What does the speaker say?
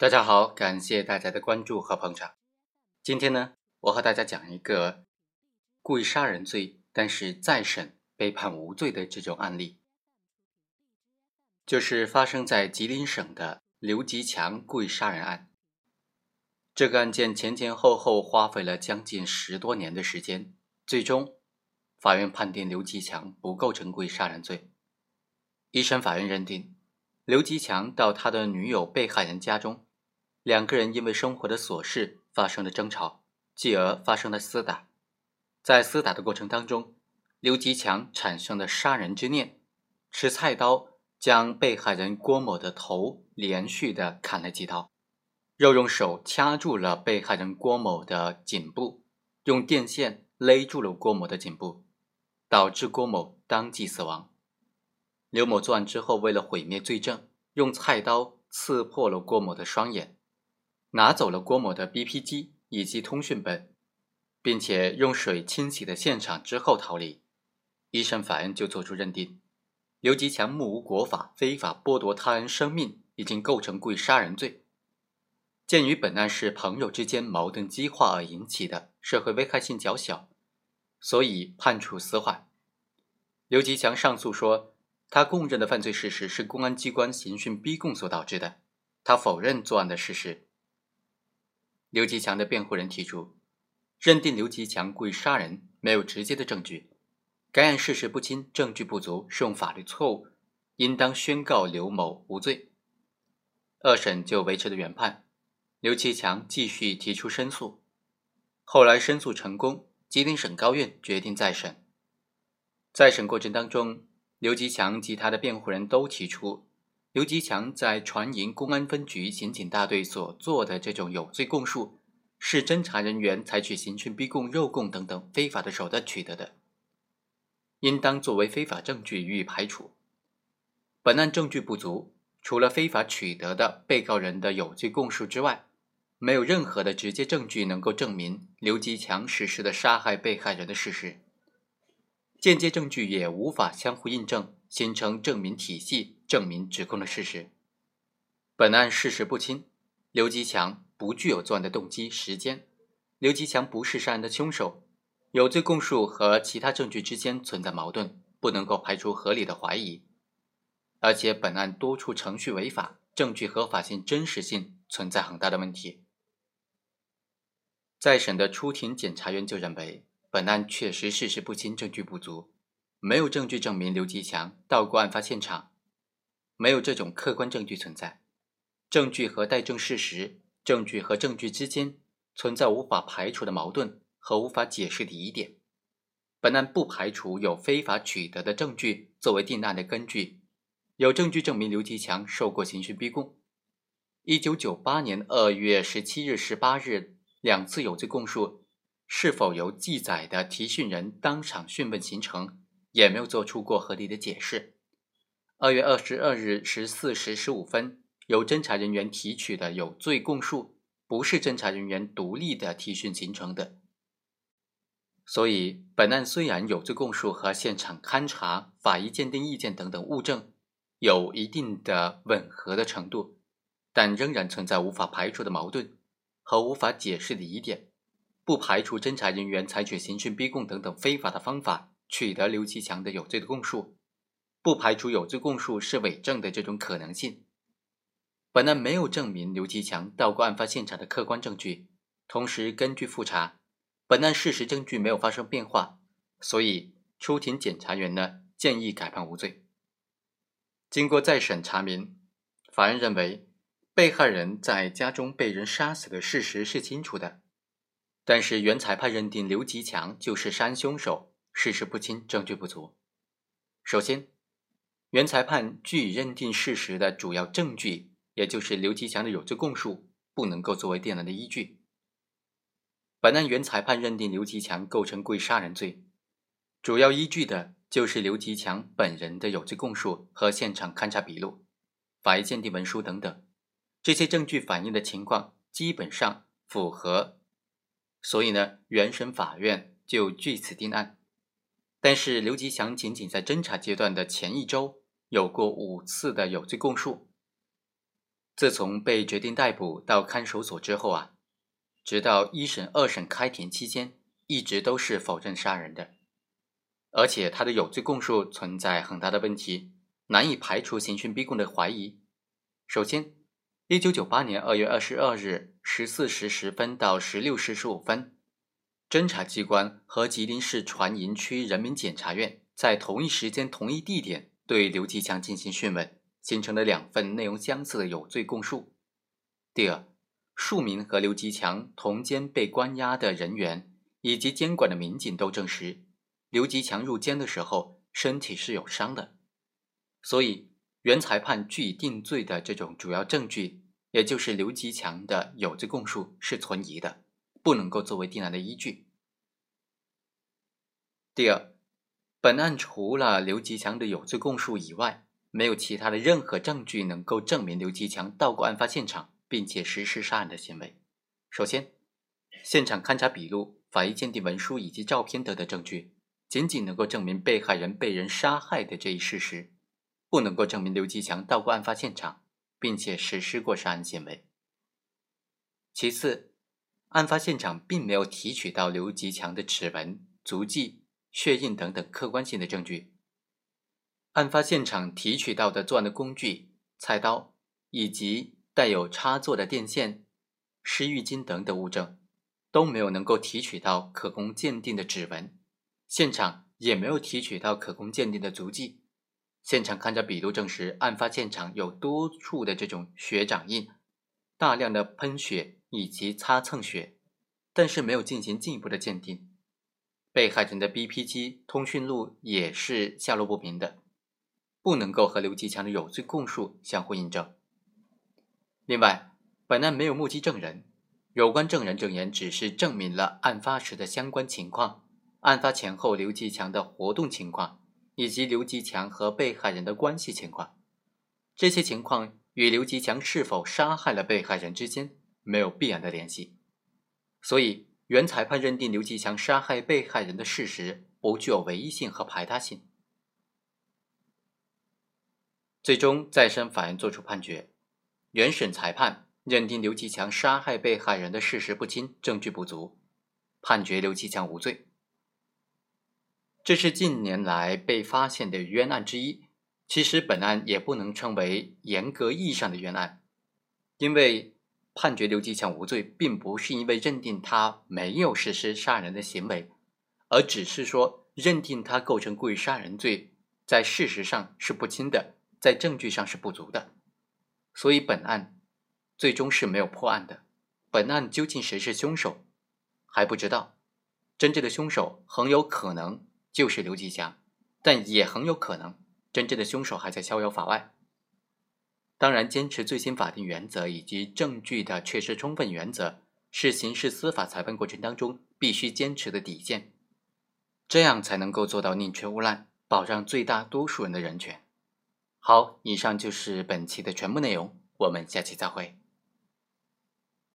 大家好，感谢大家的关注和捧场。今天呢，我和大家讲一个故意杀人罪，但是再审被判无罪的这种案例，就是发生在吉林省的刘吉强故意杀人案。这个案件前前后后花费了将近十多年的时间，最终法院判定刘吉强不构成故意杀人罪。一审法院认定，刘吉强到他的女友被害人家中。两个人因为生活的琐事发生了争吵，继而发生了厮打。在厮打的过程当中，刘吉强产生了杀人之念，持菜刀将被害人郭某的头连续的砍了几刀，又用手掐住了被害人郭某的颈部，用电线勒住了郭某的颈部，导致郭某当即死亡。刘某作案之后，为了毁灭罪证，用菜刀刺破了郭某的双眼。拿走了郭某的 BP 机以及通讯本，并且用水清洗了现场之后逃离。一审法院就作出认定：刘吉强目无国法，非法剥夺他人生命，已经构成故意杀人罪。鉴于本案是朋友之间矛盾激化而引起的，社会危害性较小，所以判处死缓。刘吉强上诉说，他供认的犯罪事实是公安机关刑讯逼供所导致的，他否认作案的事实。刘吉强的辩护人提出，认定刘吉强故意杀人没有直接的证据，该案事实不清，证据不足，适用法律错误，应当宣告刘某无罪。二审就维持了原判，刘吉强继续提出申诉，后来申诉成功，吉林省高院决定再审。再审过程当中，刘吉强及他的辩护人都提出。刘吉强在船营公安分局刑警大队所做的这种有罪供述，是侦查人员采取刑讯逼供、肉供等等非法的手段取得的，应当作为非法证据予以排除。本案证据不足，除了非法取得的被告人的有罪供述之外，没有任何的直接证据能够证明刘吉强实施的杀害被害人的事实，间接证据也无法相互印证。形成证明体系，证明指控的事实。本案事实不清，刘吉强不具有作案的动机、时间。刘吉强不是杀人的凶手，有罪供述和其他证据之间存在矛盾，不能够排除合理的怀疑。而且本案多处程序违法，证据合法性、真实性存在很大的问题。再审的出庭检察员就认为，本案确实事实不清，证据不足。没有证据证明刘吉强到过案发现场，没有这种客观证据存在，证据和待证事实，证据和证据之间存在无法排除的矛盾和无法解释的疑点。本案不排除有非法取得的证据作为定案的根据，有证据证明刘吉强受过刑讯逼供。一九九八年二月十七日、十八日两次有罪供述，是否由记载的提讯人当场讯问形成？也没有做出过合理的解释。二月二十二日十四时十五分，由侦查人员提取的有罪供述，不是侦查人员独立的提讯形成的。所以，本案虽然有罪供述和现场勘查、法医鉴定意见等等物证有一定的吻合的程度，但仍然存在无法排除的矛盾和无法解释的疑点，不排除侦查人员采取刑讯逼供等等非法的方法。取得刘其强的有罪的供述，不排除有罪供述是伪证的这种可能性。本案没有证明刘其强到过案发现场的客观证据，同时根据复查，本案事实证据没有发生变化，所以出庭检察员呢建议改判无罪。经过再审查明，法院认为被害人在家中被人杀死的事实是清楚的，但是原裁判认定刘吉强就是杀人凶手。事实不清，证据不足。首先，原裁判据以认定事实的主要证据，也就是刘吉强的有罪供述，不能够作为定案的依据。本案原裁判认定刘吉强构成故意杀人罪，主要依据的就是刘吉强本人的有罪供述和现场勘查笔录、法医鉴定文书等等，这些证据反映的情况基本上符合，所以呢，原审法院就据此定案。但是刘吉祥仅仅在侦查阶段的前一周有过五次的有罪供述，自从被决定逮捕到看守所之后啊，直到一审、二审开庭期间，一直都是否认杀人的，而且他的有罪供述存在很大的问题，难以排除刑讯逼供的怀疑。首先，一九九八年二月二十二日十四时十分到十六时十五分，侦查机关和吉林市船营区人民检察院在同一时间、同一地点对刘吉强进行讯问，形成了两份内容相似的有罪供述。第二，数名和刘吉强同监被关押的人员以及监管的民警都证实，刘吉强入监的时候身体是有伤的，所以。原裁判据以定罪的这种主要证据，也就是刘吉强的有罪供述是存疑的，不能够作为定案的依据。第二，本案除了刘吉强的有罪供述以外，没有其他的任何证据能够证明刘吉强到过案发现场并且实施杀人的行为。首先，现场勘查笔录、法医鉴定文书以及照片等的证据，仅仅能够证明被害人被人杀害的这一事实。不能够证明刘吉强到过案发现场，并且实施过杀人行为。其次，案发现场并没有提取到刘吉强的指纹、足迹、血印等等客观性的证据。案发现场提取到的作案的工具菜刀，以及带有插座的电线、湿浴巾等等物证，都没有能够提取到可供鉴定的指纹。现场也没有提取到可供鉴定的足迹。现场勘查笔录证实，案发现场有多处的这种血掌印，大量的喷血以及擦蹭血，但是没有进行进一步的鉴定。被害人的 BP 机、通讯录也是下落不明的，不能够和刘吉强的有罪供述相互印证。另外，本案没有目击证人，有关证人证言只是证明了案发时的相关情况，案发前后刘吉强的活动情况。以及刘吉强和被害人的关系情况，这些情况与刘吉强是否杀害了被害人之间没有必然的联系，所以原裁判认定刘吉强杀害被害人的事实不具有唯一性和排他性。最终，再审法院作出判决，原审裁判认定刘吉强杀害被害人的事实不清，证据不足，判决刘吉强无罪。这是近年来被发现的冤案之一。其实本案也不能称为严格意义上的冤案，因为判决刘吉强无罪，并不是因为认定他没有实施杀人的行为，而只是说认定他构成故意杀人罪，在事实上是不轻的，在证据上是不足的。所以本案最终是没有破案的。本案究竟谁是凶手还不知道，真正的凶手很有可能。就是刘吉强，但也很有可能真正的凶手还在逍遥法外。当然，坚持最新法定原则以及证据的确实充分原则，是刑事司法裁判过程当中必须坚持的底线，这样才能够做到宁缺毋滥，保障最大多数人的人权。好，以上就是本期的全部内容，我们下期再会。